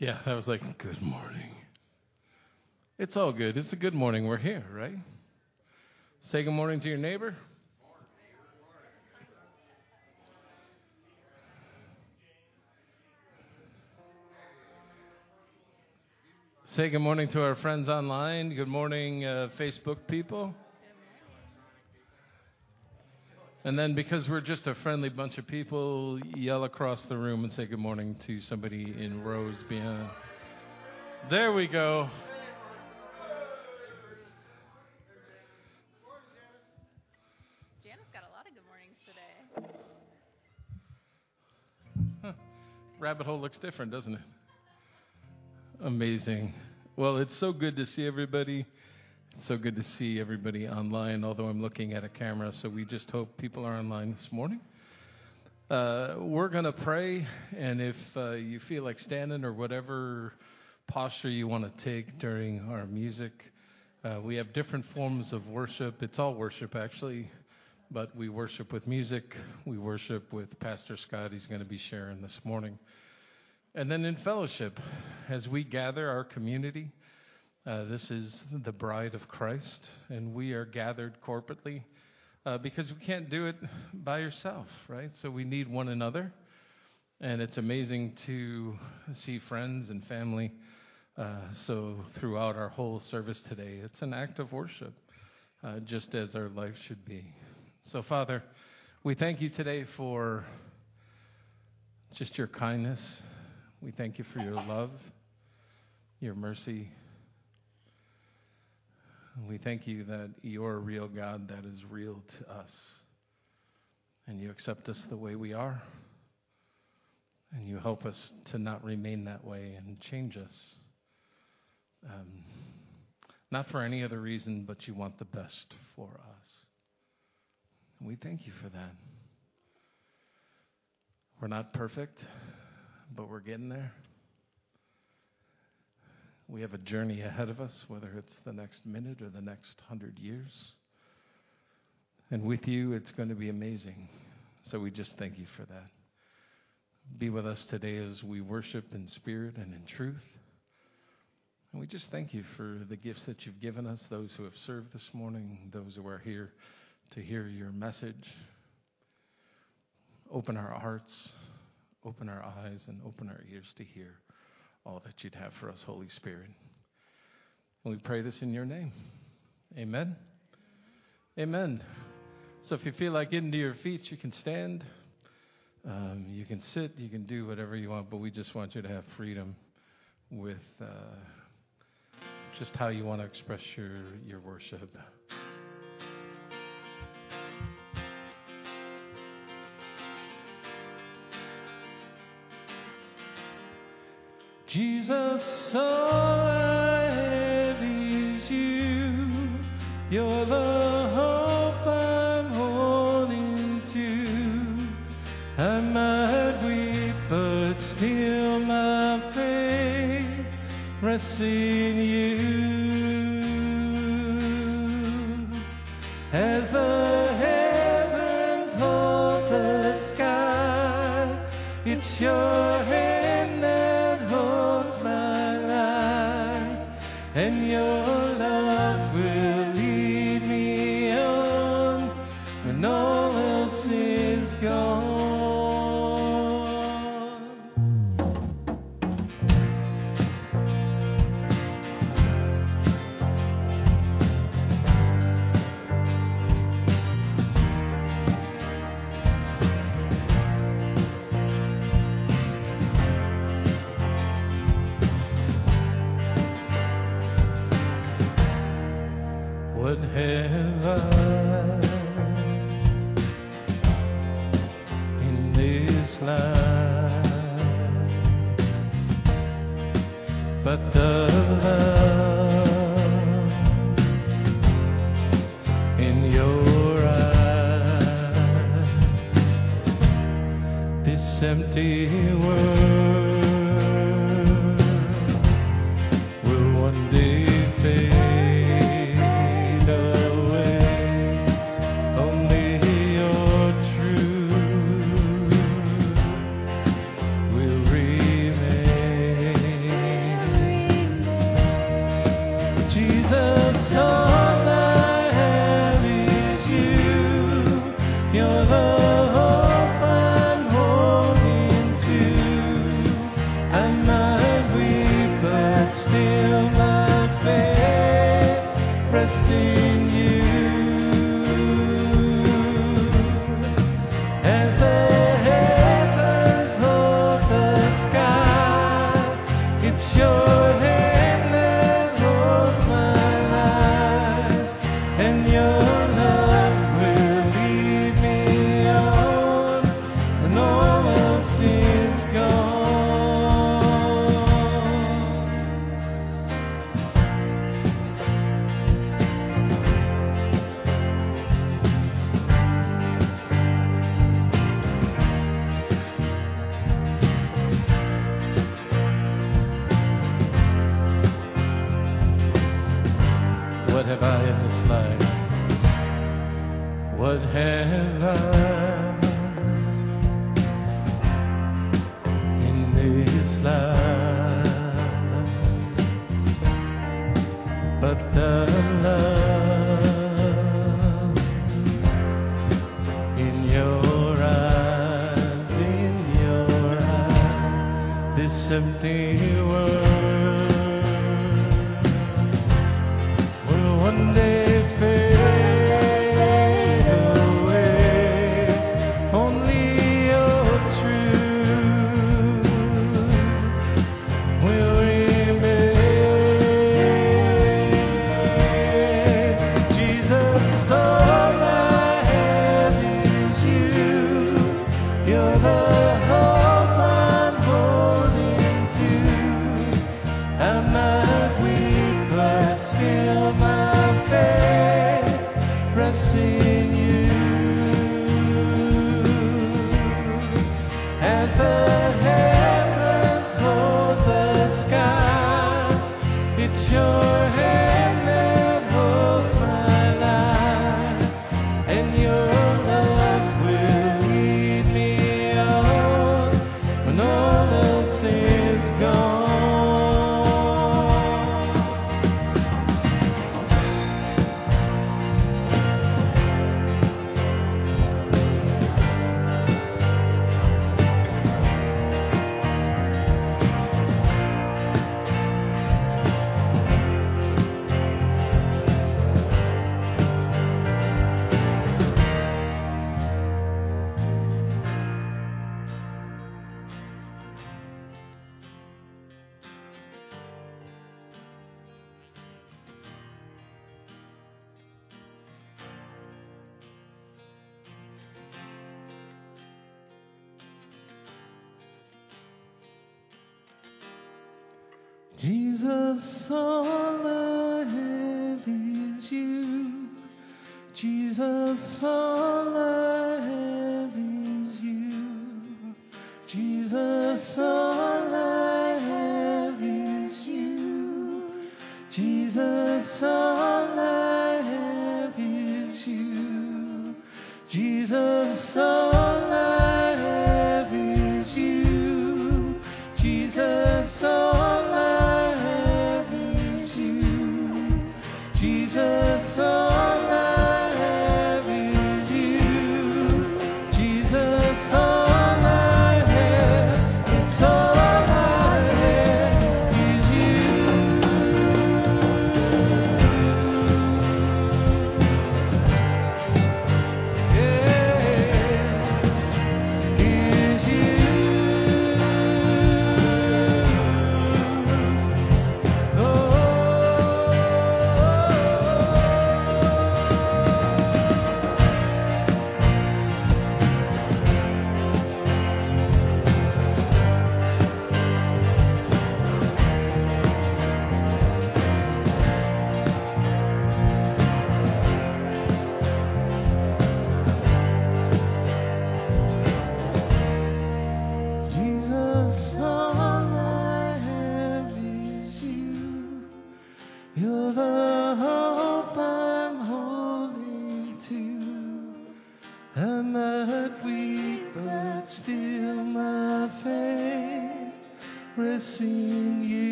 Yeah, that was like, good morning. It's all good. It's a good morning. We're here, right? Say good morning to your neighbor. Say good morning to our friends online. Good morning, uh, Facebook people. And then, because we're just a friendly bunch of people, yell across the room and say good morning to somebody in rows behind. There we go. Janice got a lot of good mornings today. Huh. Rabbit hole looks different, doesn't it? Amazing. Well, it's so good to see everybody. So good to see everybody online, although I'm looking at a camera, so we just hope people are online this morning. Uh, we're going to pray, and if uh, you feel like standing or whatever posture you want to take during our music, uh, we have different forms of worship. It's all worship, actually, but we worship with music. We worship with Pastor Scott. He's going to be sharing this morning. And then in fellowship, as we gather our community, uh, this is the bride of Christ, and we are gathered corporately uh, because we can't do it by yourself, right? So we need one another. And it's amazing to see friends and family. Uh, so throughout our whole service today, it's an act of worship, uh, just as our life should be. So, Father, we thank you today for just your kindness we thank you for your love, your mercy. We thank you that you're a real God that is real to us. And you accept us the way we are. And you help us to not remain that way and change us. Um, not for any other reason, but you want the best for us. And we thank you for that. We're not perfect but we're getting there. We have a journey ahead of us, whether it's the next minute or the next hundred years. And with you, it's going to be amazing. So we just thank you for that. Be with us today as we worship in spirit and in truth. And we just thank you for the gifts that you've given us, those who have served this morning, those who are here to hear your message. Open our hearts Open our eyes and open our ears to hear all that you'd have for us, Holy Spirit. And we pray this in your name. Amen. Amen. So if you feel like getting to your feet, you can stand. Um, you can sit. You can do whatever you want, but we just want you to have freedom with uh, just how you want to express your, your worship. Jesus, all I have is you. You're the hope I'm holding to. I might weep, but still my faith rests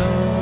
soul.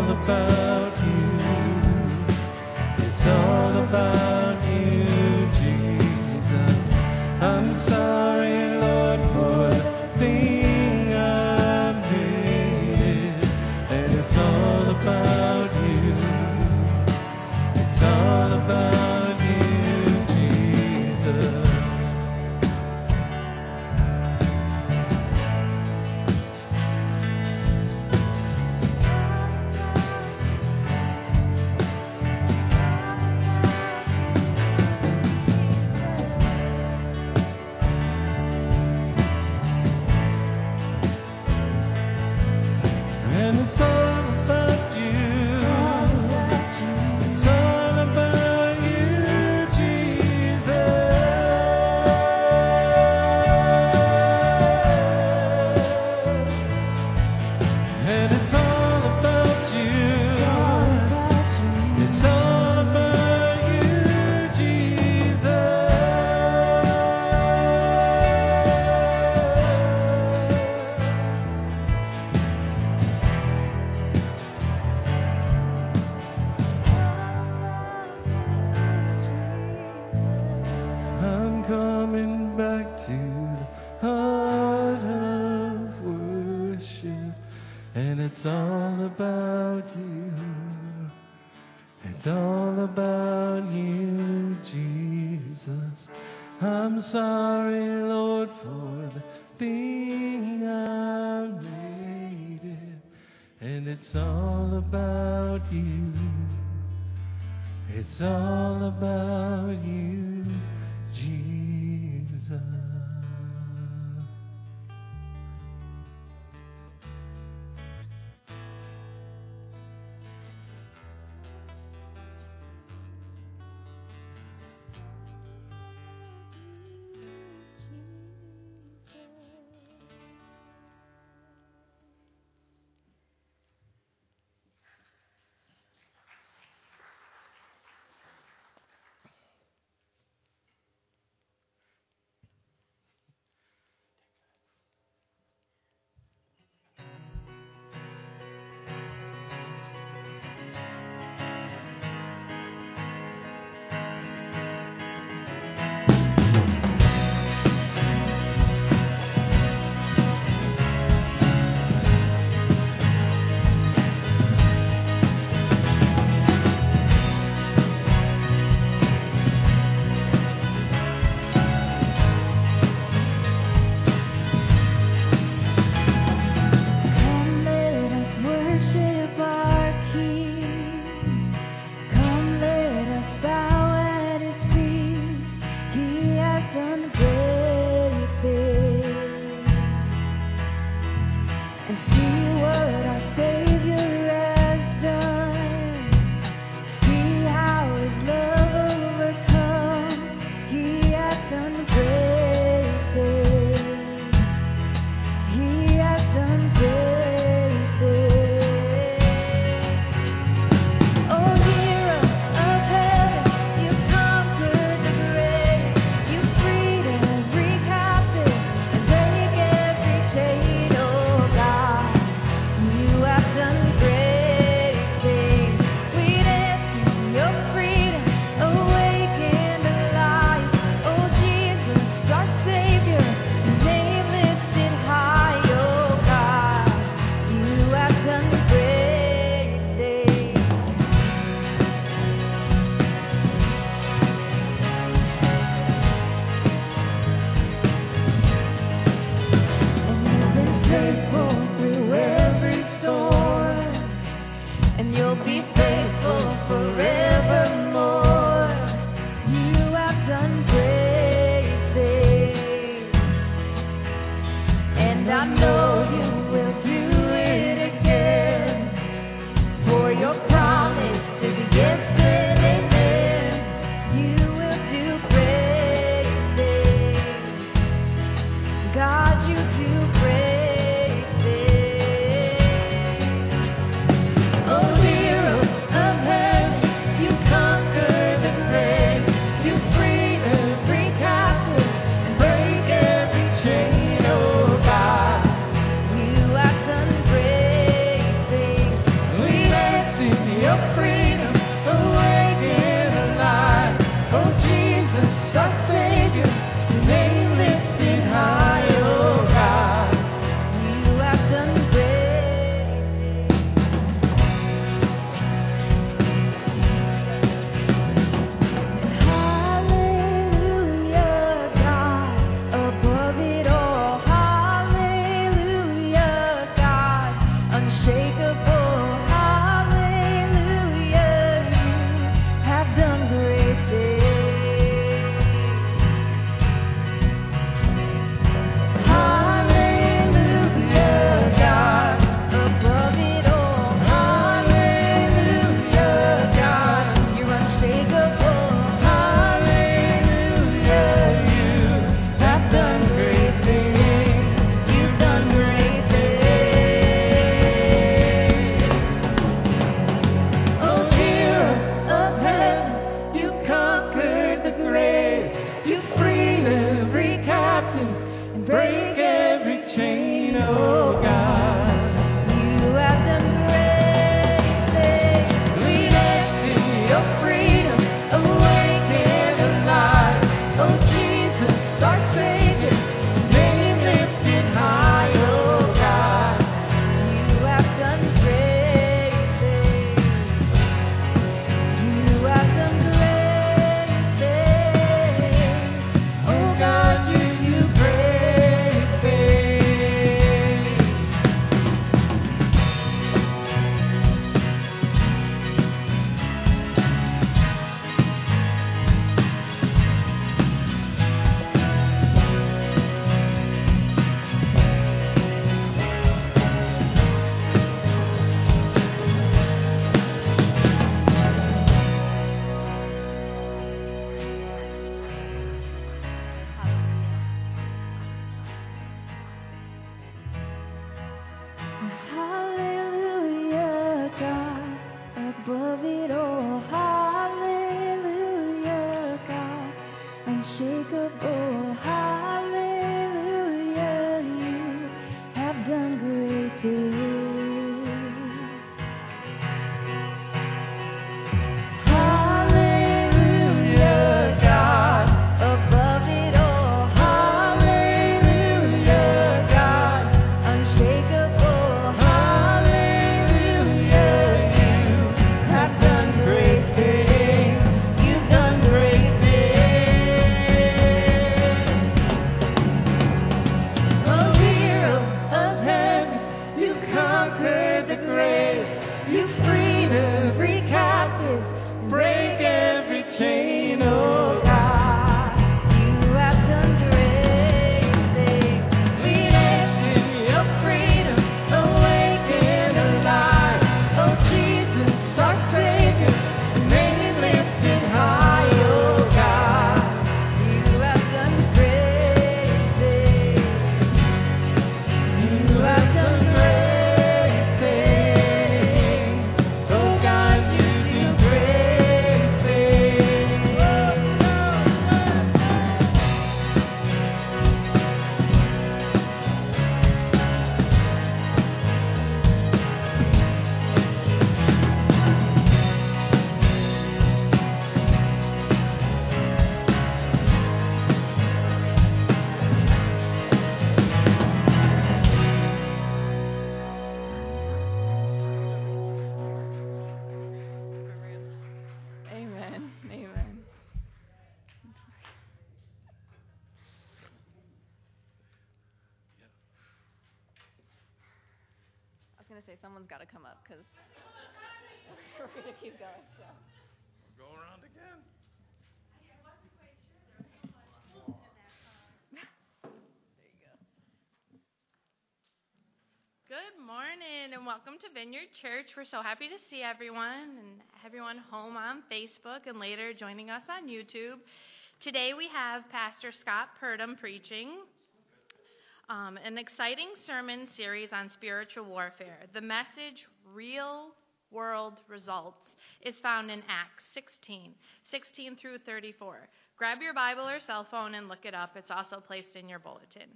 I was gonna say someone's got to come up because we're gonna keep going. So. Go around again. There you go. Good morning and welcome to Vineyard Church. We're so happy to see everyone and everyone home on Facebook and later joining us on YouTube. Today we have Pastor Scott Purdom preaching um, an exciting sermon series on spiritual warfare. The message, Real World Results, is found in Acts 16, 16 through 34. Grab your Bible or cell phone and look it up. It's also placed in your bulletin.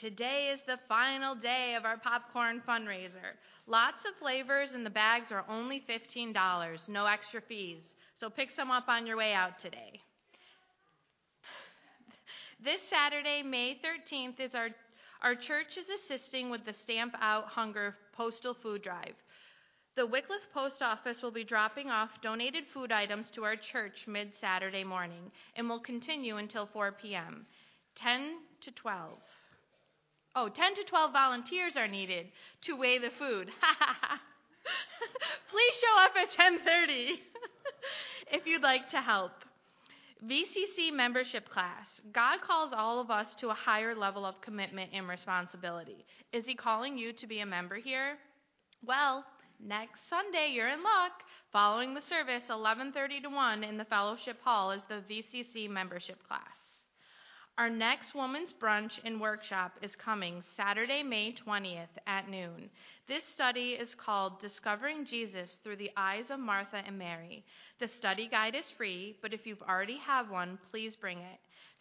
Today is the final day of our popcorn fundraiser. Lots of flavors, and the bags are only $15, no extra fees. So pick some up on your way out today. This Saturday, May 13th, is our, our church is assisting with the Stamp Out Hunger Postal Food Drive. The Wickliffe Post Office will be dropping off donated food items to our church mid Saturday morning and will continue until 4 p.m. 10 to 12. Oh, 10 to 12 volunteers are needed to weigh the food. Please show up at 10:30 if you'd like to help. VCC membership class. God calls all of us to a higher level of commitment and responsibility. Is he calling you to be a member here? Well, next Sunday you're in luck. Following the service 11:30 to 1 in the fellowship hall is the VCC membership class. Our next women's brunch and workshop is coming Saturday, May 20th at noon. This study is called Discovering Jesus Through the Eyes of Martha and Mary. The study guide is free, but if you've already have one, please bring it.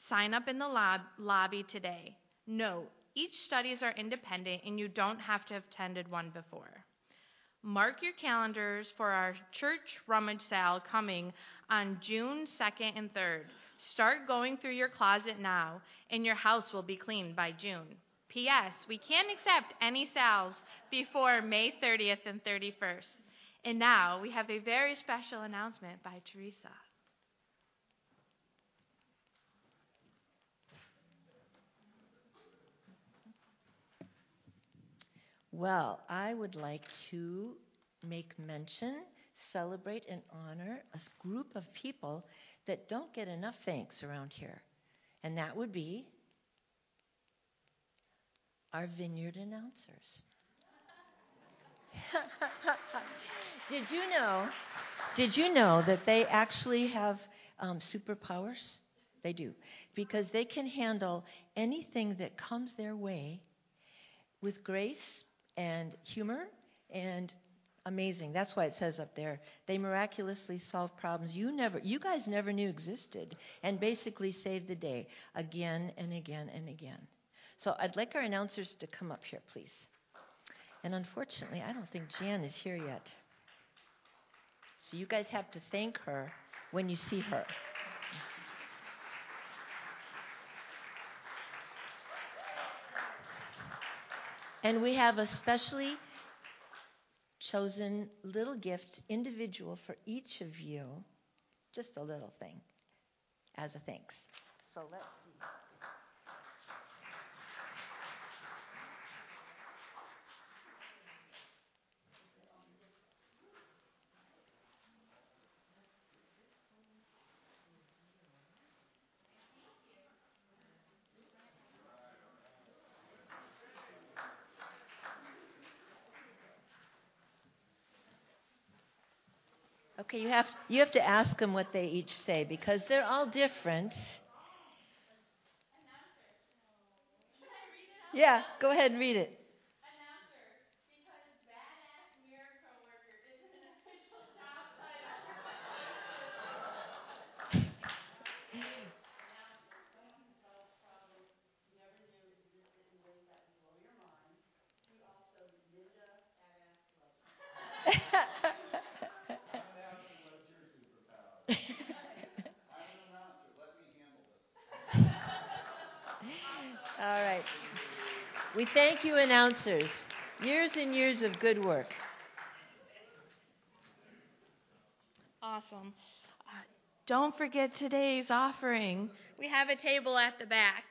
Sign up in the lob- lobby today. Note, each studies are independent and you don't have to have attended one before. Mark your calendars for our church rummage sale coming on June 2nd and 3rd. Start going through your closet now, and your house will be cleaned by June. P.S. We can't accept any sales before May 30th and 31st. And now we have a very special announcement by Teresa. Well, I would like to make mention, celebrate, and honor a group of people that don't get enough thanks around here. And that would be our vineyard announcers. did you know? Did you know that they actually have um, superpowers? They do. Because they can handle anything that comes their way with grace and humor and amazing. That's why it says up there, they miraculously solve problems you never you guys never knew existed and basically saved the day again and again and again. So I'd like our announcers to come up here, please. And unfortunately, I don't think Jan is here yet. So you guys have to thank her when you see her. And we have a specially chosen little gift, individual for each of you, just a little thing, as a thanks. So let's see. Okay, you have you have to ask them what they each say because they're all different. Yeah, go ahead and read it. All right. We thank you, announcers. Years and years of good work. Awesome. Uh, don't forget today's offering. We have a table at the back.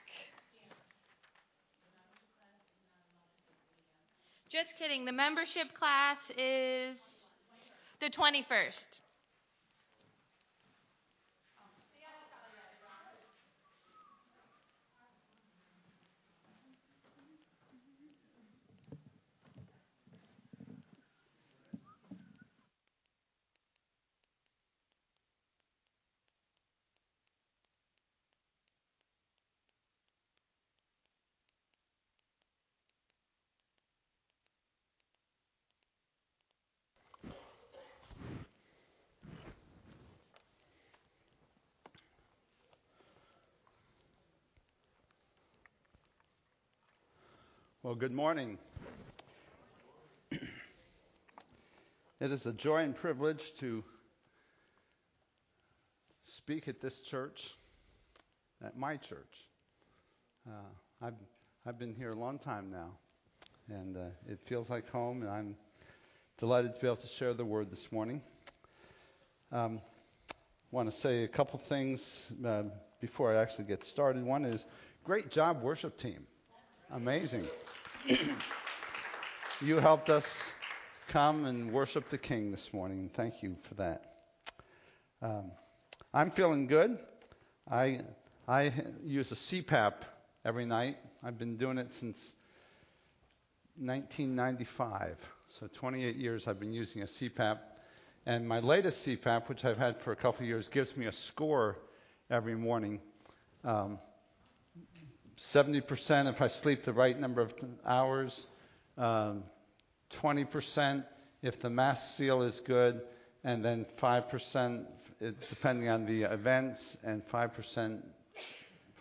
Just kidding. The membership class is the 21st. Well, good morning. It is a joy and privilege to speak at this church, at my church. Uh, I've, I've been here a long time now, and uh, it feels like home, and I'm delighted to be able to share the word this morning. Um, want to say a couple things uh, before I actually get started. One is, great job, worship team. Amazing. You helped us come and worship the King this morning. Thank you for that. Um, I'm feeling good. I I use a CPAP every night. I've been doing it since 1995. So 28 years I've been using a CPAP. And my latest CPAP, which I've had for a couple of years, gives me a score every morning. Um, 70% if I sleep the right number of hours, um, 20% if the mask seal is good, and then 5% depending on the events, and 5%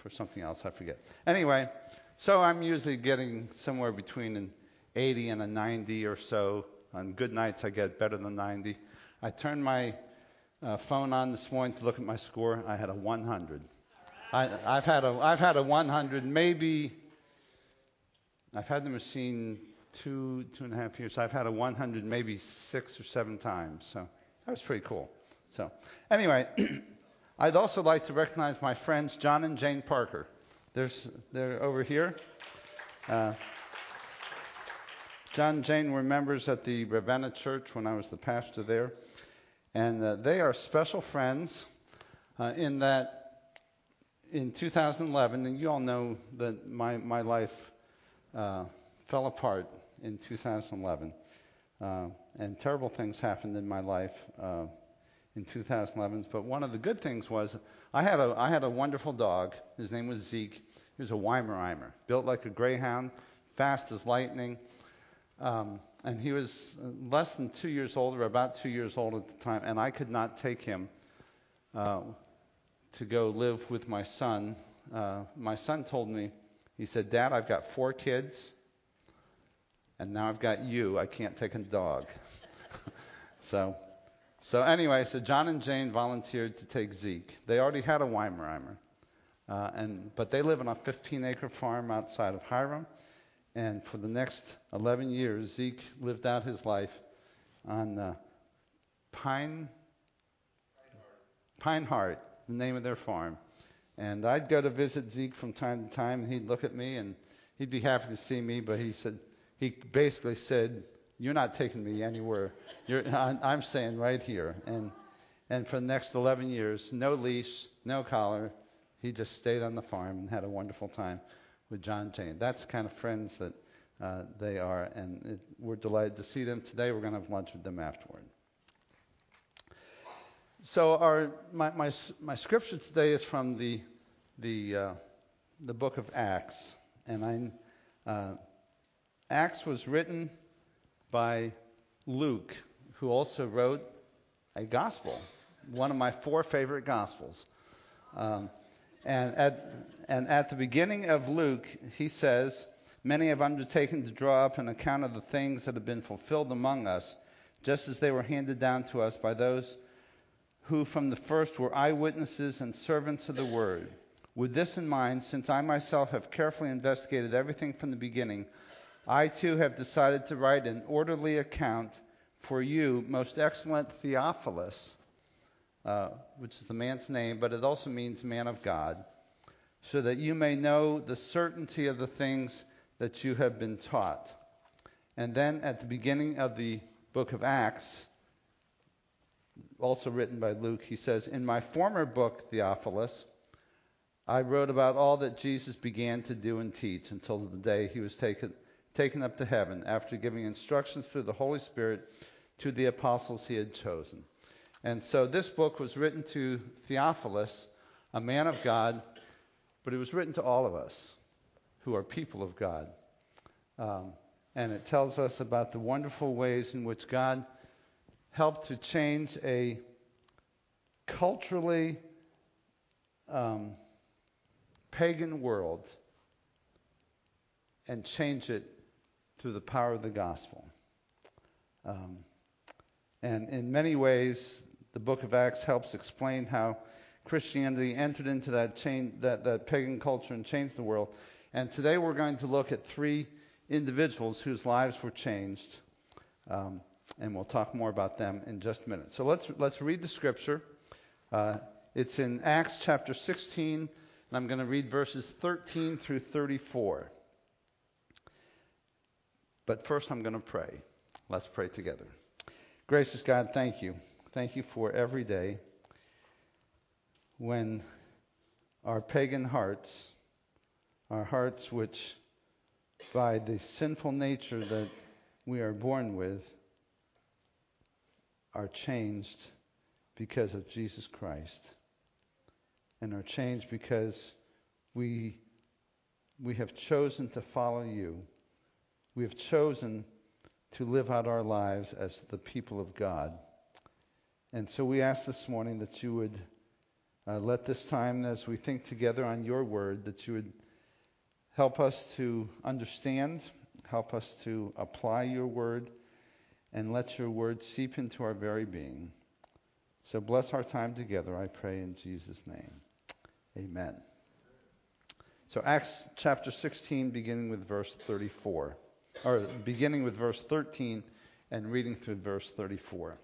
for something else, I forget. Anyway, so I'm usually getting somewhere between an 80 and a 90 or so. On good nights, I get better than 90. I turned my uh, phone on this morning to look at my score. I had a 100. I, I've had a I've had a 100, maybe. I've had the machine two two and a half years. I've had a 100, maybe six or seven times. So that was pretty cool. So anyway, I'd also like to recognize my friends John and Jane Parker. There's they're over here. Uh, John and Jane were members at the Ravenna Church when I was the pastor there, and uh, they are special friends uh, in that in 2011, and you all know that my, my life uh, fell apart in 2011. Uh, and terrible things happened in my life uh, in 2011. But one of the good things was I had a, I had a wonderful dog. His name was Zeke. He was a Weimaraner, built like a greyhound, fast as lightning. Um, and he was less than two years old, or about two years old at the time, and I could not take him uh, to go live with my son. Uh, my son told me, he said, Dad, I've got four kids, and now I've got you. I can't take a dog. so, so anyway, so John and Jane volunteered to take Zeke. They already had a Weimaraner, uh, and but they live on a 15-acre farm outside of Hiram. And for the next 11 years, Zeke lived out his life on uh, Pine Pine Heart, the name of their farm. And I'd go to visit Zeke from time to time, and he'd look at me, and he'd be happy to see me. But he said, he basically said, "You're not taking me anywhere. You're, I'm staying right here." And and for the next 11 years, no leash, no collar, he just stayed on the farm and had a wonderful time with John Jane. That's the kind of friends that uh, they are, and it, we're delighted to see them today. We're going to have lunch with them afterward. So, our my my, my scripture today is from the the uh, the book of Acts, and uh, Acts was written by Luke, who also wrote a gospel, one of my four favorite gospels. Um, and at, and at the beginning of Luke, he says, Many have undertaken to draw up an account of the things that have been fulfilled among us, just as they were handed down to us by those who from the first were eyewitnesses and servants of the word. With this in mind, since I myself have carefully investigated everything from the beginning, I too have decided to write an orderly account for you, most excellent Theophilus uh, which is the man's name, but it also means man of God, so that you may know the certainty of the things that you have been taught. And then at the beginning of the book of Acts, also written by Luke, he says, In my former book, Theophilus, I wrote about all that Jesus began to do and teach until the day he was taken, taken up to heaven, after giving instructions through the Holy Spirit to the apostles he had chosen. And so this book was written to Theophilus, a man of God, but it was written to all of us who are people of God. Um, and it tells us about the wonderful ways in which God helped to change a culturally um, pagan world and change it through the power of the gospel. Um, and in many ways, the book of Acts helps explain how Christianity entered into that, that, that pagan culture and changed the world. And today we're going to look at three individuals whose lives were changed. Um, and we'll talk more about them in just a minute. So let's, let's read the scripture. Uh, it's in Acts chapter 16, and I'm going to read verses 13 through 34. But first, I'm going to pray. Let's pray together. Gracious God, thank you. Thank you for every day when our pagan hearts, our hearts which, by the sinful nature that we are born with, are changed because of Jesus Christ. And are changed because we, we have chosen to follow you. We have chosen to live out our lives as the people of God. And so we ask this morning that you would uh, let this time, as we think together on your word, that you would help us to understand, help us to apply your word, and let your word seep into our very being. So bless our time together, I pray in Jesus' name. Amen. So, Acts chapter 16, beginning with verse 34, or beginning with verse 13 and reading through verse 34.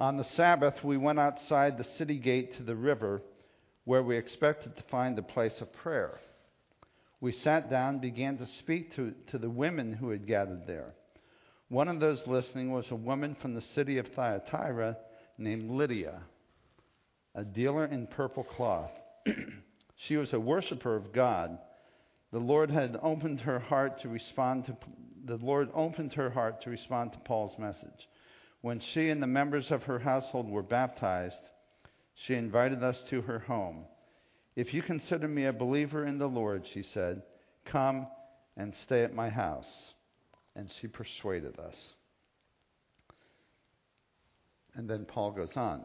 On the Sabbath, we went outside the city gate to the river where we expected to find a place of prayer. We sat down began to speak to, to the women who had gathered there. One of those listening was a woman from the city of Thyatira named Lydia, a dealer in purple cloth. she was a worshiper of God. The Lord had opened her heart to respond to the Lord opened her heart to respond to Paul's message. When she and the members of her household were baptized, she invited us to her home. If you consider me a believer in the Lord, she said, come and stay at my house. And she persuaded us. And then Paul goes on,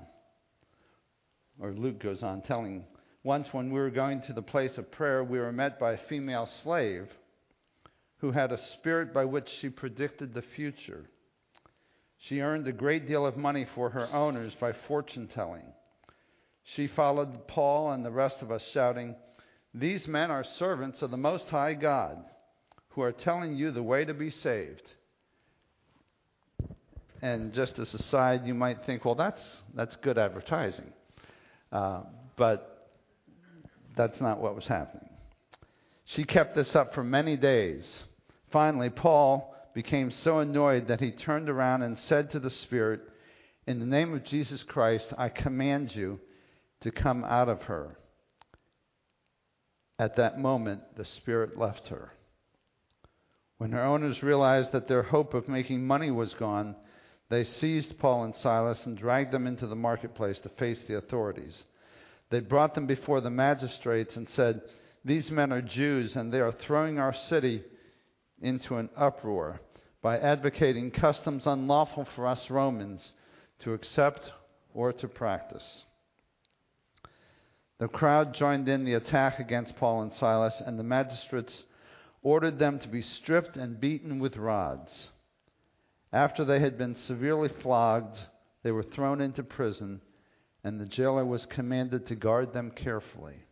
or Luke goes on, telling once when we were going to the place of prayer, we were met by a female slave who had a spirit by which she predicted the future. She earned a great deal of money for her owners by fortune telling. She followed Paul and the rest of us, shouting, These men are servants of the Most High God, who are telling you the way to be saved. And just as a side, you might think, well, that's, that's good advertising. Uh, but that's not what was happening. She kept this up for many days. Finally, Paul became so annoyed that he turned around and said to the Spirit, In the name of Jesus Christ, I command you to come out of her. At that moment, the Spirit left her. When her owners realized that their hope of making money was gone, they seized Paul and Silas and dragged them into the marketplace to face the authorities. They brought them before the magistrates and said, These men are Jews, and they are throwing our city into an uproar by advocating customs unlawful for us Romans to accept or to practice. The crowd joined in the attack against Paul and Silas, and the magistrates ordered them to be stripped and beaten with rods. After they had been severely flogged, they were thrown into prison, and the jailer was commanded to guard them carefully.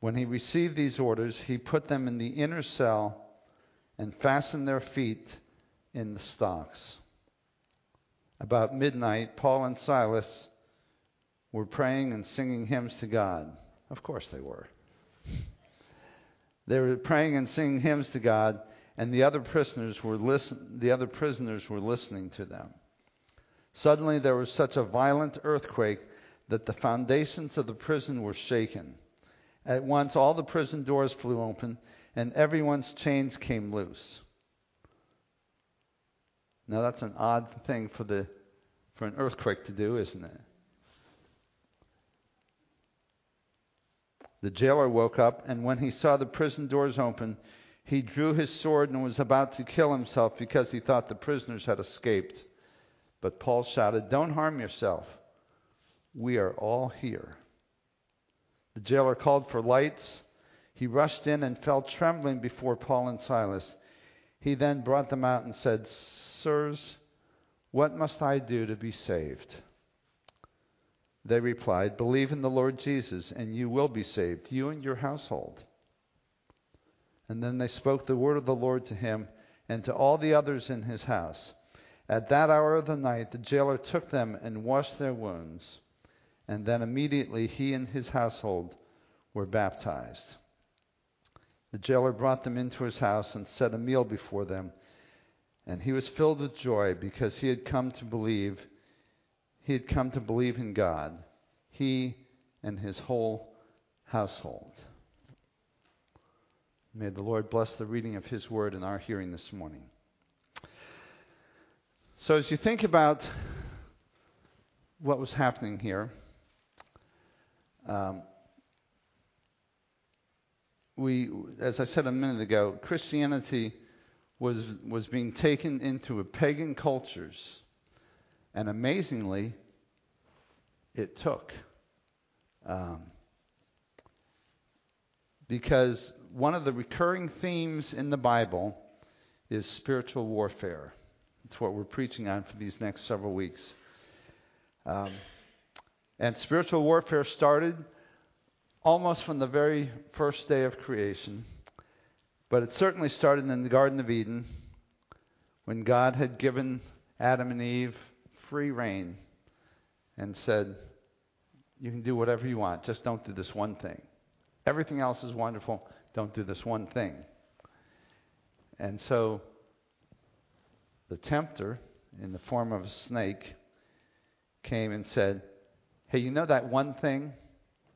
When he received these orders, he put them in the inner cell and fastened their feet in the stocks. About midnight, Paul and Silas were praying and singing hymns to God. Of course they were. They were praying and singing hymns to God, and the other prisoners were listen, the other prisoners were listening to them. Suddenly there was such a violent earthquake that the foundations of the prison were shaken. At once all the prison doors flew open, and everyone's chains came loose. Now that's an odd thing for the for an earthquake to do, isn't it? The jailer woke up, and when he saw the prison doors open, he drew his sword and was about to kill himself because he thought the prisoners had escaped. But Paul shouted, Don't harm yourself. We are all here. The jailer called for lights. He rushed in and fell trembling before Paul and Silas. He then brought them out and said, Sirs, what must I do to be saved? They replied, Believe in the Lord Jesus, and you will be saved, you and your household. And then they spoke the word of the Lord to him and to all the others in his house. At that hour of the night, the jailer took them and washed their wounds, and then immediately he and his household were baptized. The jailer brought them into his house and set a meal before them, and he was filled with joy because he had come to believe he had come to believe in God, he and his whole household. May the Lord bless the reading of his word in our hearing this morning. So, as you think about what was happening here, um, we, as I said a minute ago, Christianity was, was being taken into pagan cultures and amazingly, it took. Um, because one of the recurring themes in the Bible is spiritual warfare. It's what we're preaching on for these next several weeks. Um, and spiritual warfare started almost from the very first day of creation. But it certainly started in the Garden of Eden when God had given Adam and Eve free reign and said, You can do whatever you want, just don't do this one thing. Everything else is wonderful, don't do this one thing. And so the tempter, in the form of a snake, came and said, Hey, you know that one thing?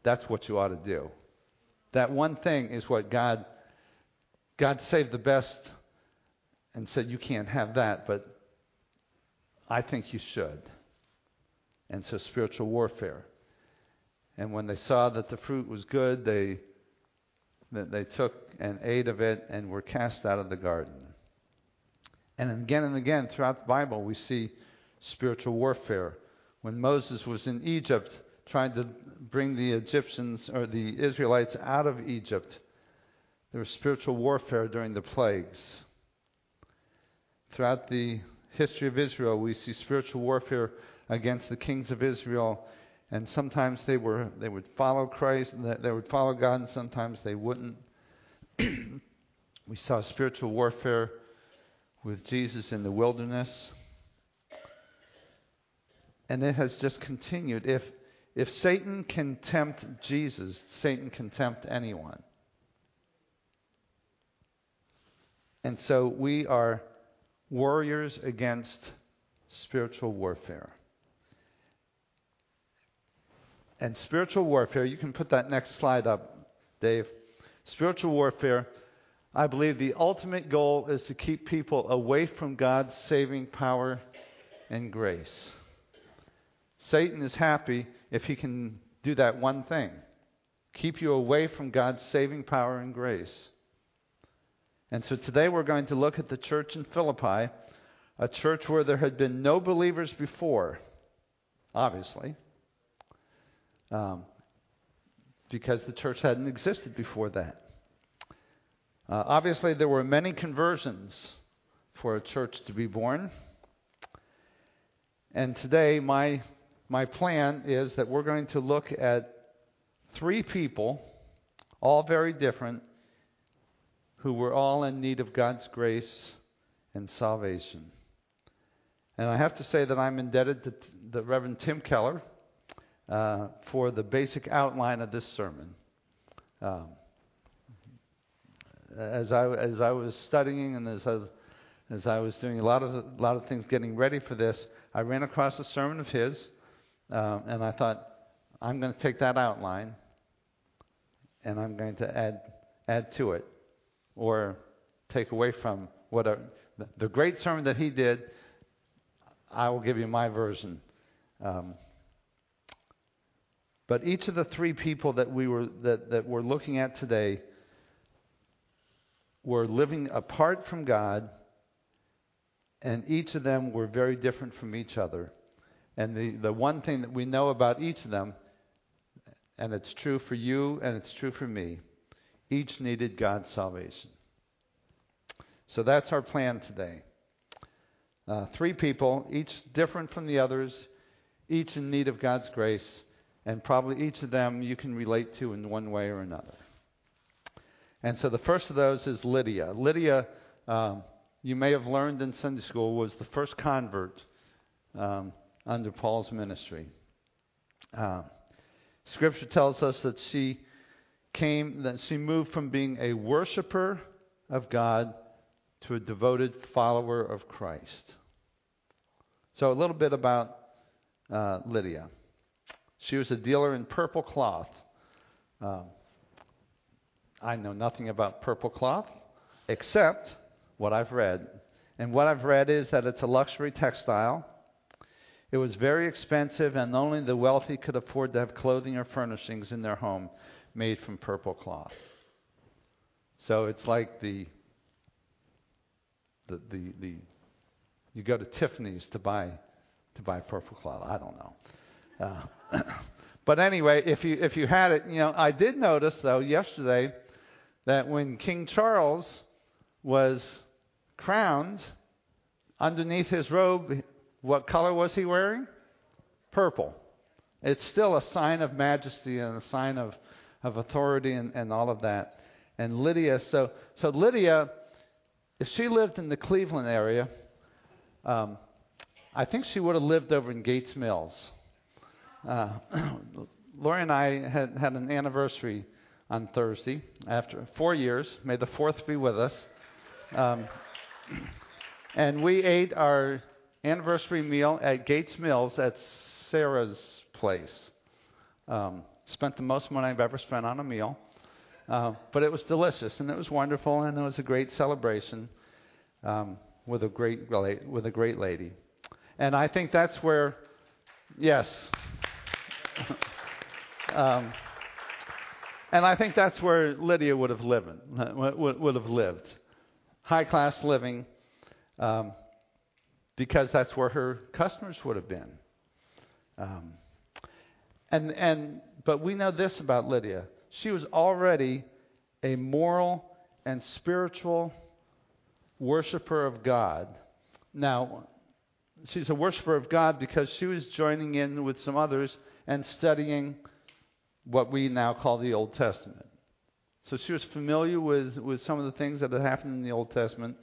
That's what you ought to do. That one thing is what God God saved the best and said you can't have that, but I think you should. And so, spiritual warfare. And when they saw that the fruit was good, they, they took and ate of it and were cast out of the garden. And again and again throughout the Bible, we see spiritual warfare. When Moses was in Egypt trying to bring the Egyptians or the Israelites out of Egypt, there was spiritual warfare during the plagues. Throughout the history of Israel, we see spiritual warfare against the kings of Israel, and sometimes they were they would follow Christ, they would follow God, and sometimes they wouldn't. we saw spiritual warfare with Jesus in the wilderness. And it has just continued. If, if Satan can tempt Jesus, Satan can tempt anyone. And so we are warriors against spiritual warfare. And spiritual warfare, you can put that next slide up, Dave. Spiritual warfare, I believe the ultimate goal is to keep people away from God's saving power and grace. Satan is happy if he can do that one thing keep you away from God's saving power and grace. And so today we're going to look at the church in Philippi, a church where there had been no believers before, obviously, um, because the church hadn't existed before that. Uh, obviously, there were many conversions for a church to be born. And today, my, my plan is that we're going to look at three people, all very different, who were all in need of God's grace and salvation. And I have to say that I'm indebted to the Reverend Tim Keller uh, for the basic outline of this sermon. Um, as I as I was studying and as I, as I was doing a lot of a lot of things getting ready for this, I ran across a sermon of his, uh, and I thought I'm going to take that outline, and I'm going to add add to it, or take away from what a, the great sermon that he did. I will give you my version. Um, but each of the three people that we were that, that we're looking at today were living apart from God, and each of them were very different from each other. And the, the one thing that we know about each of them, and it's true for you and it's true for me, each needed God's salvation. So that's our plan today. Uh, three people, each different from the others, each in need of God's grace, and probably each of them you can relate to in one way or another. And so the first of those is Lydia. Lydia, um, you may have learned in Sunday school, was the first convert um, under Paul's ministry. Uh, scripture tells us that she came, that she moved from being a worshiper of God to a devoted follower of Christ. So, a little bit about uh, Lydia. She was a dealer in purple cloth. Um, I know nothing about purple cloth except what I've read. And what I've read is that it's a luxury textile. It was very expensive, and only the wealthy could afford to have clothing or furnishings in their home made from purple cloth. So it's like the the the, the you go to Tiffany's to buy to buy purple cloth. I don't know. Uh, but anyway, if you if you had it, you know, I did notice though yesterday that when King Charles was crowned, underneath his robe, what color was he wearing? Purple. It's still a sign of majesty and a sign of, of authority and, and all of that. And Lydia, so, so Lydia, if she lived in the Cleveland area, um, I think she would have lived over in Gates Mills. Uh, Lori and I had, had an anniversary on Thursday after four years. May the fourth be with us. Um, and we ate our anniversary meal at Gates Mills at Sarah's place. Um, spent the most money I've ever spent on a meal. Uh, but it was delicious and it was wonderful and it was a great celebration um, with a great with a great lady. And I think that's where, yes. um, and I think that's where Lydia would have lived. Would, have lived, high class living. um, because that's where her customers would have been. Um, and and but we know this about Lydia: she was already a moral and spiritual worshiper of God. Now, she's a worshiper of God because she was joining in with some others and studying what we now call the Old Testament. So she was familiar with, with some of the things that had happened in the Old Testament.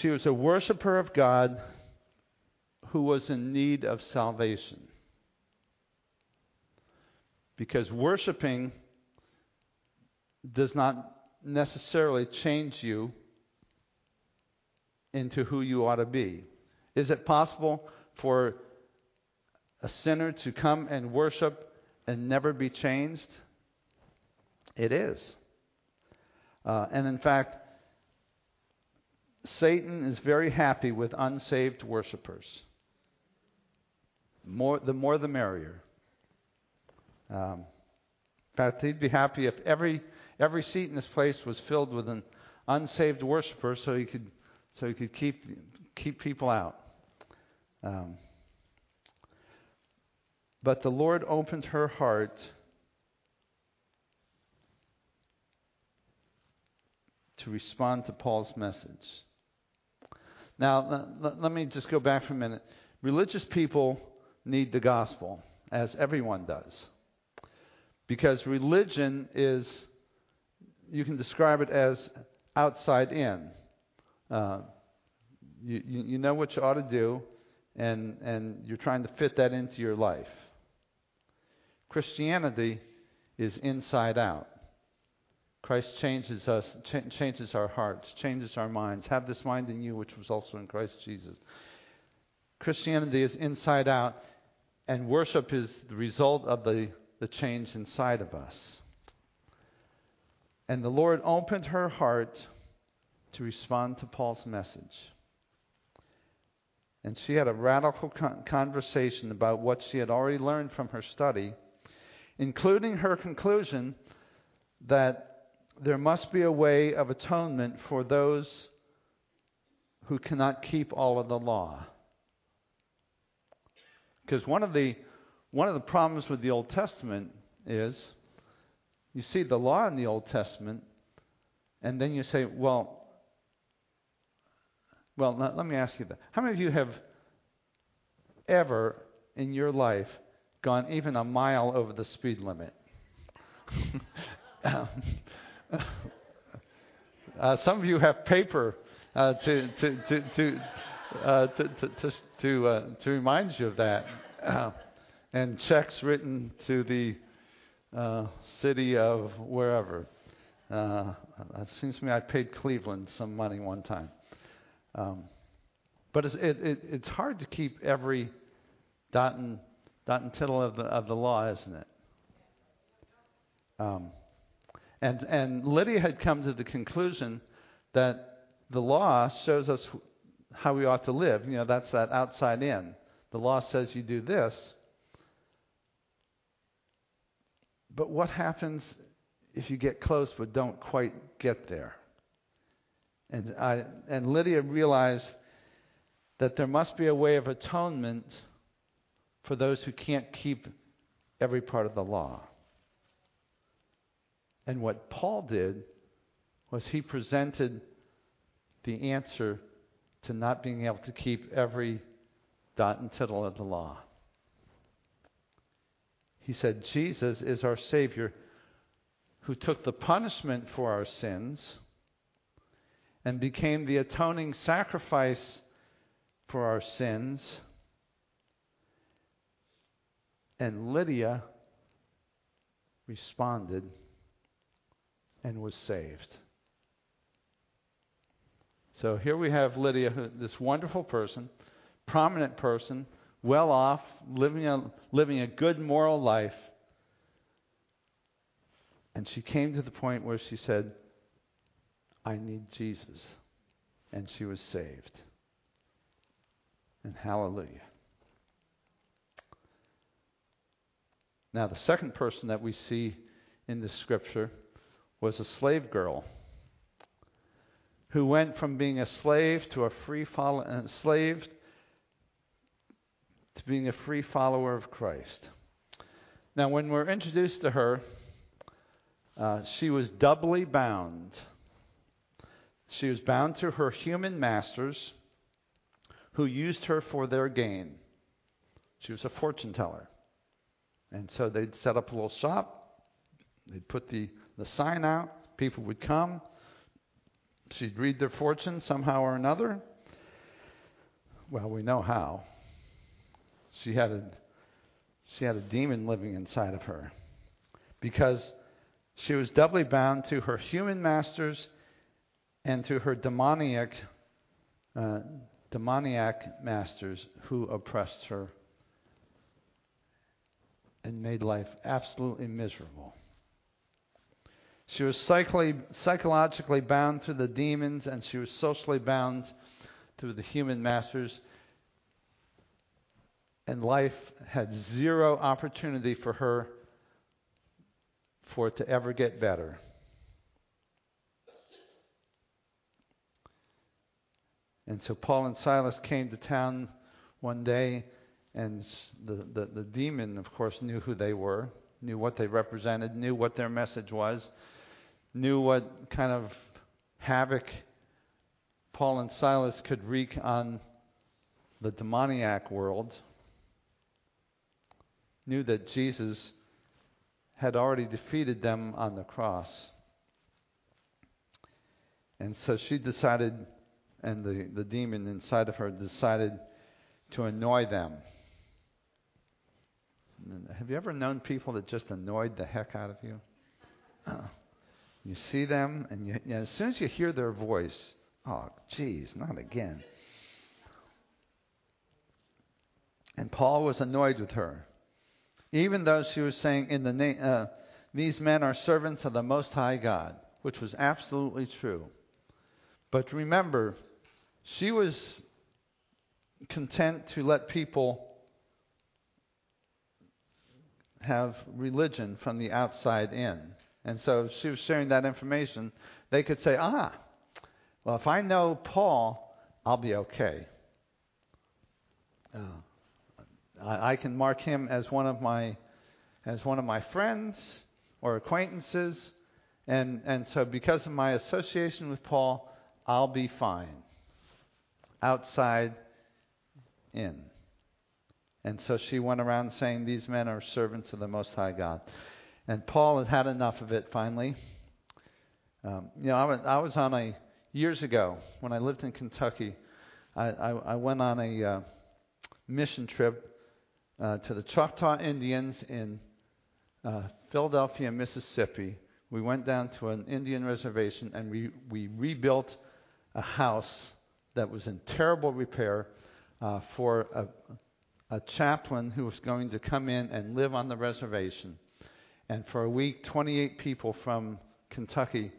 She was a worshiper of God who was in need of salvation. Because worshiping does not necessarily change you into who you ought to be. Is it possible for a sinner to come and worship and never be changed? It is. Uh, and in fact, Satan is very happy with unsaved worshipers. More, the more the merrier. Um, in fact, he'd be happy if every every seat in this place was filled with an unsaved worshiper, so he could so he could keep keep people out. Um, but the Lord opened her heart to respond to Paul's message. Now, let, let me just go back for a minute. Religious people need the gospel, as everyone does. Because religion is, you can describe it as outside in. Uh, you, you, know what you ought to do, and, and you're trying to fit that into your life. Christianity is inside out. Christ changes us, ch- changes our hearts, changes our minds. Have this mind in you, which was also in Christ Jesus. Christianity is inside out, and worship is the result of the, the change inside of us. And the Lord opened her heart to respond to Paul's message. And she had a radical con- conversation about what she had already learned from her study including her conclusion that there must be a way of atonement for those who cannot keep all of the law. Because one of the one of the problems with the Old Testament is you see the law in the Old Testament, and then you say, well, well, let me ask you that. How many of you have ever in your life gone even a mile over the speed limit. uh, some of you have paper uh, to, to, to, to, uh, to, uh, to, remind you of that, and checks written to the uh, city of wherever. it seems to me I paid Cleveland some money one time. Um, but it's, it, it, it's hard to keep every dot and dot and tittle of the, of the law, isn't it? Um, and, and Lydia had come to the conclusion that the law shows us how we ought to live. You know, that's that outside in. The law says you do this. But what happens if you get close but don't quite get there? And, I, and Lydia realized that there must be a way of atonement for those who can't keep every part of the law. And what Paul did was he presented the answer to not being able to keep every dot and tittle of the law. He said, Jesus is our Savior who took the punishment for our sins and became the atoning sacrifice for our sins and Lydia responded and was saved. So here we have Lydia, this wonderful person, prominent person, well off, living a, living a good moral life. And she came to the point where she said, I need Jesus. And she was saved. And hallelujah. Now, the second person that we see in this scripture was a slave girl who went from being a slave to a free follow, enslaved uh, to being a free follower of Christ. Now, when we're introduced to her, uh, she was doubly bound. She was bound to her human masters who used her for their gain. She was a fortune teller. And so they'd set up a little shop, they'd put the, the sign out, people would come, she'd read their fortune somehow or another. Well, we know how. She had a she had a demon living inside of her because she was doubly bound to her human masters and to her demoniac uh, demoniac masters who oppressed her and made life absolutely miserable. She was psychically, psychologically bound to the demons, and she was socially bound to the human masters. And life had zero opportunity for her for it to ever get better. And so Paul and Silas came to town one day, and the, the, the demon, of course, knew who they were, knew what they represented, knew what their message was, knew what kind of havoc Paul and Silas could wreak on the demoniac world, knew that Jesus had already defeated them on the cross. And so she decided and the, the demon inside of her decided to annoy them. Have you ever known people that just annoyed the heck out of you? you see them, and you, as soon as you hear their voice, oh, geez, not again. And Paul was annoyed with her, even though she was saying, "In the name, uh, these men are servants of the Most High God," which was absolutely true. But remember, she was content to let people have religion from the outside in. And so she was sharing that information. They could say, ah, well, if I know Paul, I'll be okay. Uh, I, I can mark him as one of my as one of my friends or acquaintances, and and so because of my association with Paul, I'll be fine outside in. And so she went around saying, These men are servants of the Most High God. And Paul had had enough of it finally. Um, you know, I was, I was on a, years ago, when I lived in Kentucky, I, I, I went on a uh, mission trip uh, to the Choctaw Indians in uh, Philadelphia, Mississippi. We went down to an Indian reservation and we, we rebuilt a house that was in terrible repair uh, for a, a chaplain who was going to come in and live on the reservation. And for a week, 28 people from Kentucky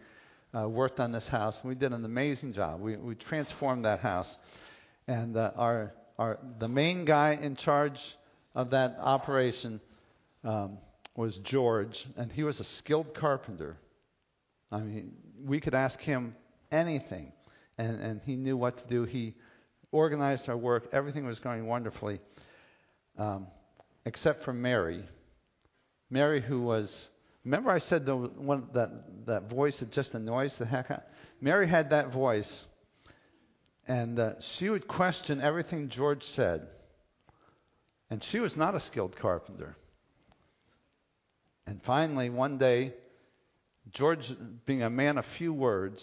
uh, worked on this house. We did an amazing job. We, we transformed that house. And uh, our, our, the main guy in charge of that operation um, was George, and he was a skilled carpenter. I mean, we could ask him anything and, and he knew what to do. He organized our work. Everything was going wonderfully, um, except for Mary. Mary, who was, remember I said the one that that voice that just annoys the heck out. Mary had that voice, and uh, she would question everything George said. And she was not a skilled carpenter. And finally, one day, George, being a man of few words,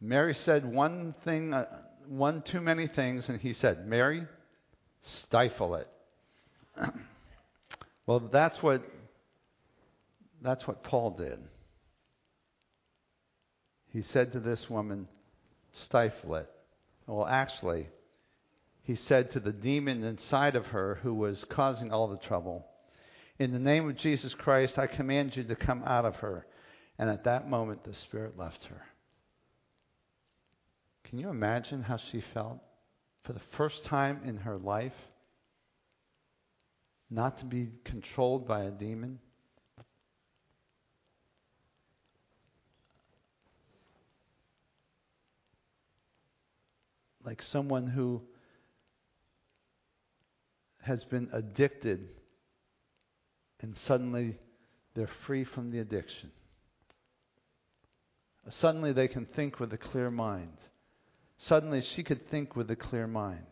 Mary said one thing, uh, one too many things, and he said, Mary, stifle it. well, that's what that's what Paul did. He said to this woman, stifle it. Well, actually, he said to the demon inside of her who was causing all the trouble, In the name of Jesus Christ, I command you to come out of her. And at that moment, the spirit left her. Can you imagine how she felt for the first time in her life? Not to be controlled by a demon? like someone who has been addicted and suddenly they're free from the addiction. Suddenly they can think with a clear mind. Suddenly she could think with a clear mind.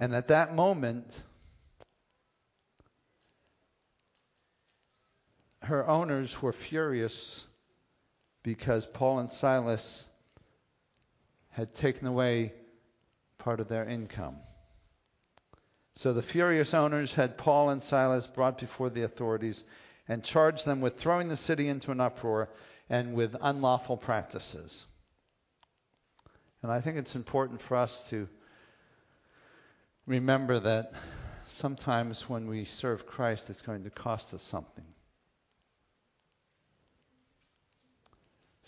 And at that moment, her owners were furious because Paul and Silas had taken away part of their income. So the furious owners had Paul and Silas brought before the authorities and charged them with throwing the city into an uproar and with unlawful practices. And I think it's important for us to remember that sometimes when we serve Christ, it's going to cost us something.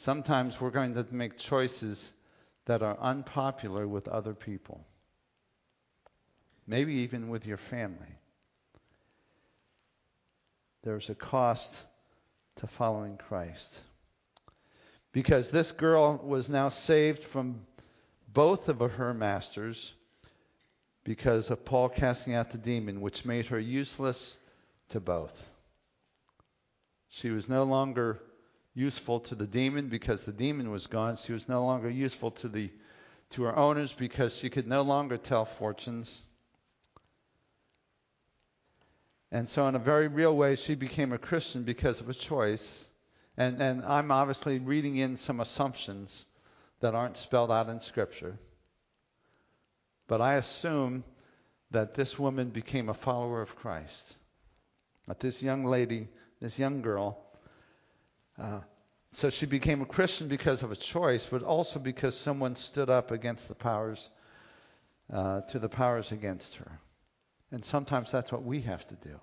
Sometimes we're going to make choices that are unpopular with other people, maybe even with your family. There's a cost to following Christ. Because this girl was now saved from both of her masters because of Paul casting out the demon, which made her useless to both. She was no longer useful to the demon because the demon was gone. She was no longer useful to the to her owners because she could no longer tell fortunes. And so in a very real way she became a Christian because of a choice. And and I'm obviously reading in some assumptions that aren't spelled out in scripture. But I assume that this woman became a follower of Christ. That this young lady, this young girl, uh, so she became a Christian because of a choice, but also because someone stood up against the powers, uh, to the powers against her. And sometimes that's what we have to do.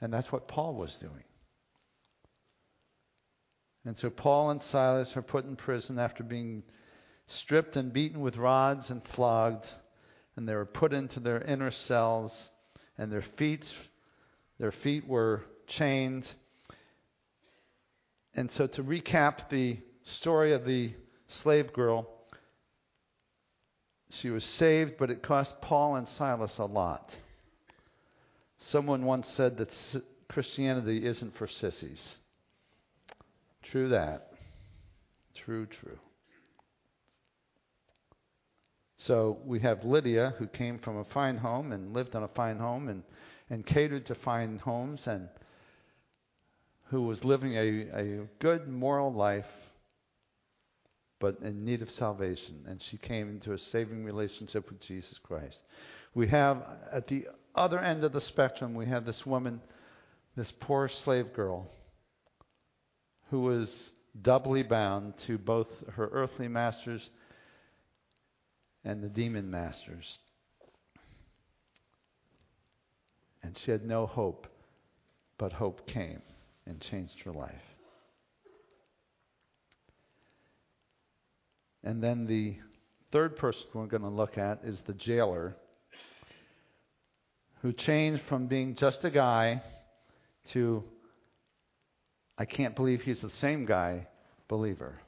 And that's what Paul was doing. And so Paul and Silas are put in prison after being stripped and beaten with rods and flogged, and they were put into their inner cells, and their feet, their feet were chained and so, to recap the story of the slave girl, she was saved, but it cost Paul and Silas a lot. Someone once said that Christianity isn't for sissies. True that. True, true. So we have Lydia, who came from a fine home and lived in a fine home and, and catered to fine homes and who was living a, a good moral life but in need of salvation, and she came into a saving relationship with Jesus Christ. We have, at the other end of the spectrum, we have this woman, this poor slave girl, who was doubly bound to both her earthly masters and the demon masters. And she had no hope, but hope came and changed her life. And then the third person we're going to look at is the jailer, who changed from being just a guy to, I can't believe he's the same guy, believer.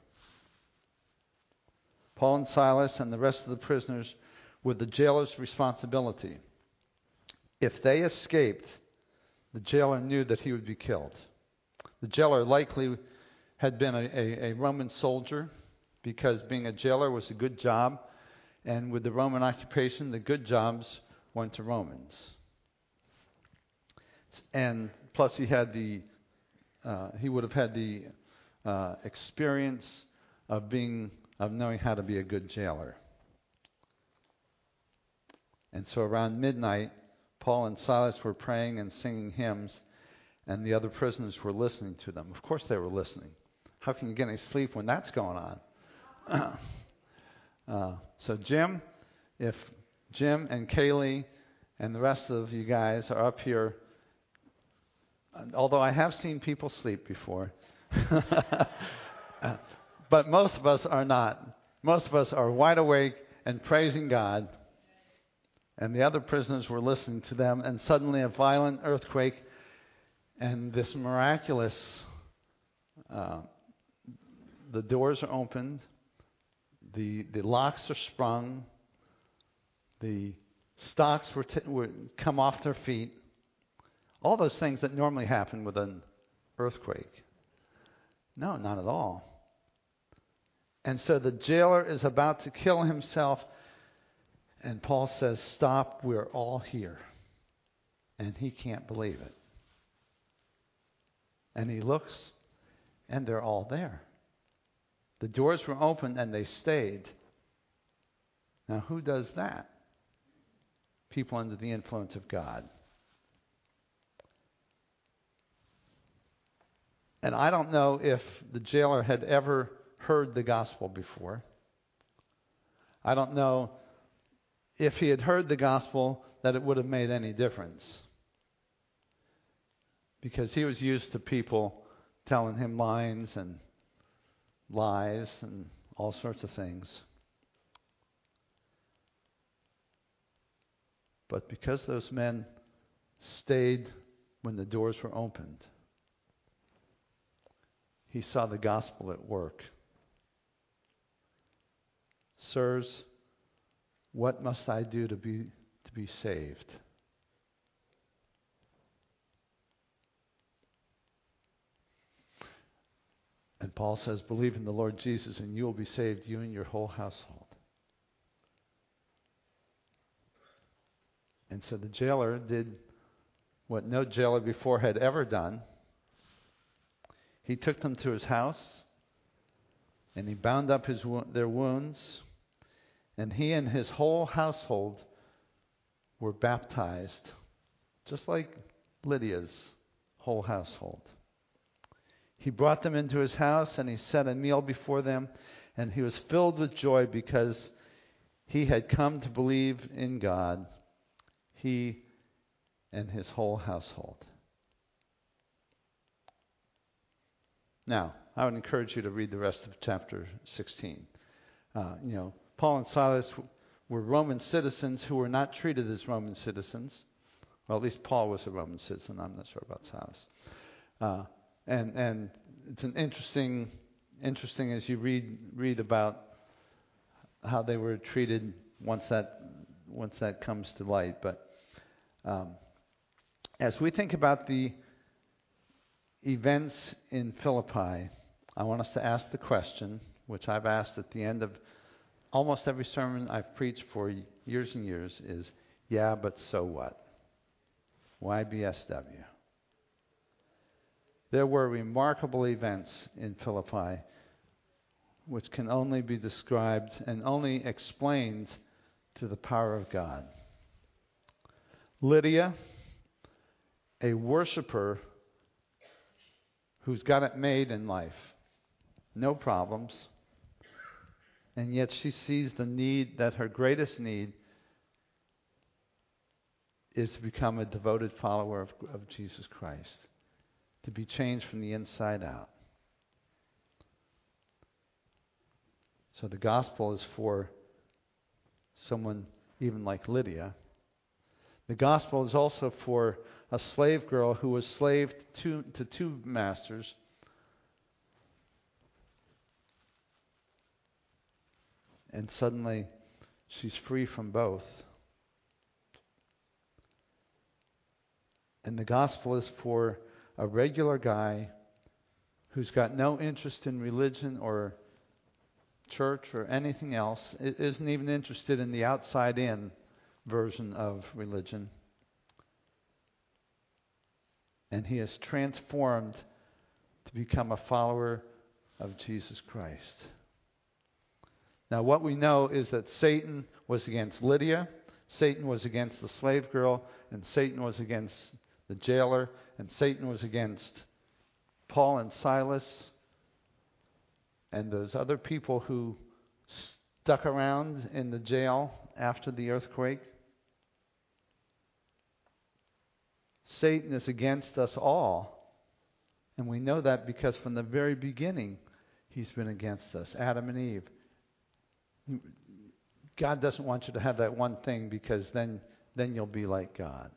Paul and Silas and the rest of the prisoners were the jailer's responsibility. If they escaped, the jailer knew that he would be killed. The jailer likely had been a, a, a Roman soldier because being a jailer was a good job. And with the Roman occupation, the good jobs went to Romans. And plus, he had the uh, he would have had the uh, experience of being of knowing how to be a good jailer. And so, around midnight, Paul and Silas were praying and singing hymns, and the other prisoners were listening to them. Of course, they were listening. How can you get any sleep when that's going on? uh, so, Jim, if Jim and Kaylee and the rest of you guys are up here, although I have seen people sleep before, but most of us are not. Most of us are wide awake and praising God. And the other prisoners were listening to them, and suddenly a violent earthquake and this miraculous, uh, the doors are opened, the, the locks are sprung, the stocks were, t- were come off their feet, all those things that normally happen with an earthquake. No, not at all. And so the jailer is about to kill himself, and Paul says, Stop, we're all here. And he can't believe it. And he looks, and they're all there. The doors were open, and they stayed. Now, who does that? People under the influence of God. And I don't know if the jailer had ever heard the gospel before. I don't know if he had heard the gospel that it would have made any difference. Because he was used to people telling him lines and lies and all sorts of things. But because those men stayed when the doors were opened, he saw the gospel at work. Sirs, what must I do to be, to be saved? And Paul says, Believe in the Lord Jesus, and you will be saved, you and your whole household. And so the jailer did what no jailer before had ever done. He took them to his house, and he bound up his, their wounds, and he and his whole household were baptized, just like Lydia's whole household. He brought them into his house and he set a meal before them, and he was filled with joy because he had come to believe in God, he and his whole household. Now, I would encourage you to read the rest of chapter 16. Uh, you know, Paul and Silas were Roman citizens who were not treated as Roman citizens. Well, at least Paul was a Roman citizen. I'm not sure about Silas. Uh, and and it's an interesting interesting as you read read about how they were treated once that once that comes to light. But um, as we think about the events in Philippi, I want us to ask the question, which I've asked at the end of almost every sermon I've preached for years and years, is yeah, but so what? Why BSW? There were remarkable events in Philippi which can only be described and only explained to the power of God. Lydia, a worshiper who's got it made in life, no problems, and yet she sees the need that her greatest need is to become a devoted follower of, of Jesus Christ to be changed from the inside out. So the gospel is for someone even like Lydia. The gospel is also for a slave girl who was slaved to, to two masters. And suddenly she's free from both. And the gospel is for a regular guy who's got no interest in religion or church or anything else, isn't even interested in the outside in version of religion. And he is transformed to become a follower of Jesus Christ. Now, what we know is that Satan was against Lydia, Satan was against the slave girl, and Satan was against the jailer, and Satan was against Paul and Silas and those other people who stuck around in the jail after the earthquake. Satan is against us all. And we know that because from the very beginning, he's been against us Adam and Eve. God doesn't want you to have that one thing because then, then you'll be like God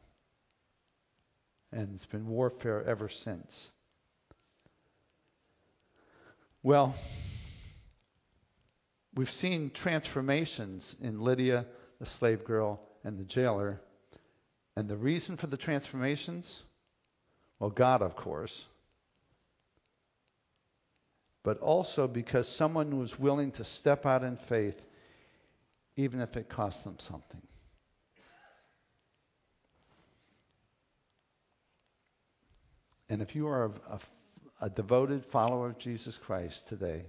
and it's been warfare ever since. Well, we've seen transformations in Lydia, the slave girl, and the jailer. And the reason for the transformations? Well, God, of course. But also because someone was willing to step out in faith, even if it cost them something. And if you are a, a, a devoted follower of Jesus Christ today,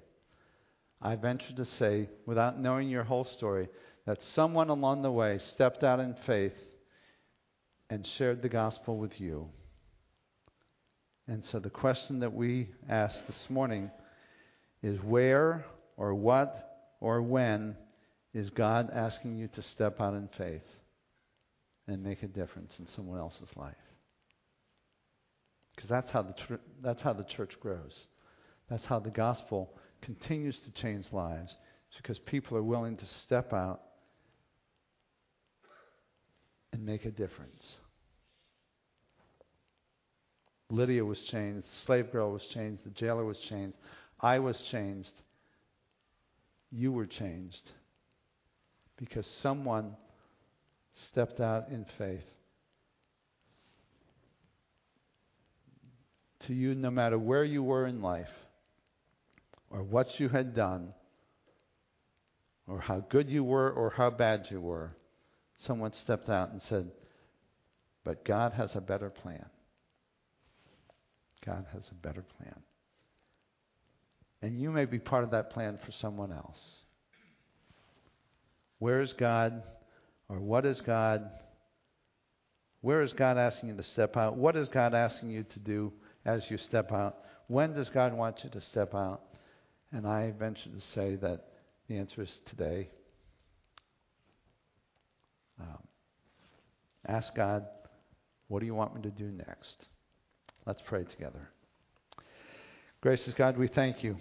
I venture to say, without knowing your whole story, that someone along the way stepped out in faith and shared the gospel with you. And so the question that we ask this morning is where or what or when is God asking you to step out in faith and make a difference in someone else's life? Because that's how the tr- that's how the church grows. That's how the gospel continues to change lives. It's because people are willing to step out and make a difference. Lydia was changed, the slave girl was changed, the jailer was changed, I was changed. You were changed because someone stepped out in faith. To you, no matter where you were in life, or what you had done, or how good you were, or how bad you were, someone stepped out and said, But God has a better plan. God has a better plan. And you may be part of that plan for someone else. Where is God? Or what is God? Where is God asking you to step out? What is God asking you to do as you step out? When does God want you to step out? And I venture to say that the answer is today. Um, ask God, what do you want me to do next? Let's pray together. Gracious God, we thank you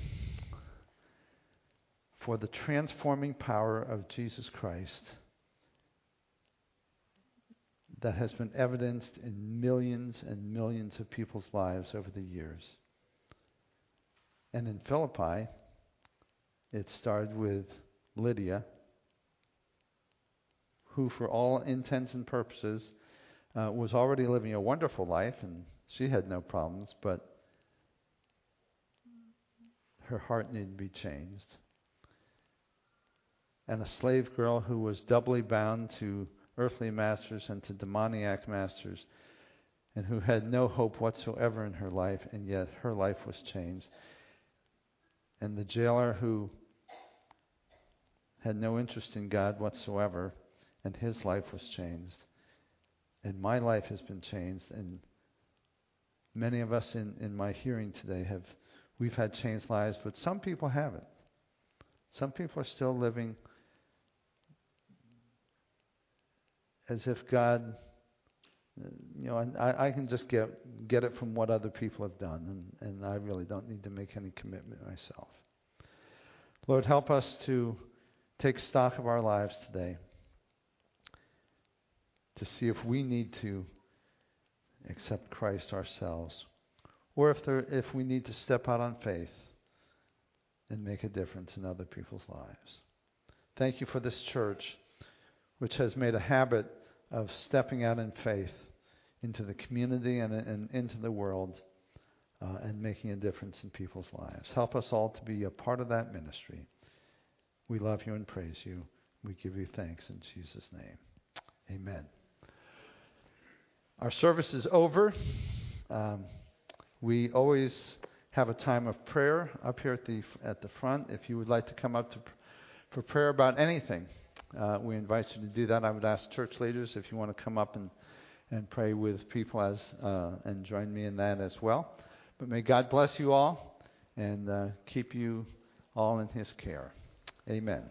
for the transforming power of Jesus Christ that has been evidenced in millions and millions of people's lives over the years. And in Philippi, it started with Lydia, who, for all intents and purposes, uh, was already living a wonderful life, and she had no problems, but her heart needed to be changed. And a slave girl who was doubly bound to earthly masters and to demoniac masters, and who had no hope whatsoever in her life, and yet her life was changed. And the jailer who had no interest in God whatsoever, and his life was changed. And my life has been changed, and many of us in, in my hearing today have we've had changed lives, but some people haven't. Some people are still living as if God, you know, I, I can just get get it from what other people have done, and, and I really don't need to make any commitment myself. Lord, help us to take stock of our lives today to see if we need to accept Christ ourselves, or if, there, if we need to step out on faith and make a difference in other people's lives. Thank you for this church, which has made a habit of stepping out in faith into the community and, and into the world uh, and making a difference in people's lives. Help us all to be a part of that ministry. We love you and praise you. We give you thanks in Jesus' name. Amen. Our service is over. Um, we always have a time of prayer up here at the at the front. If you would like to come up to for prayer about anything, uh, we invite you to do that. I would ask church leaders if you want to come up and and pray with people as uh, and join me in that as well. But may God bless you all and uh, keep you all in His care. Amen.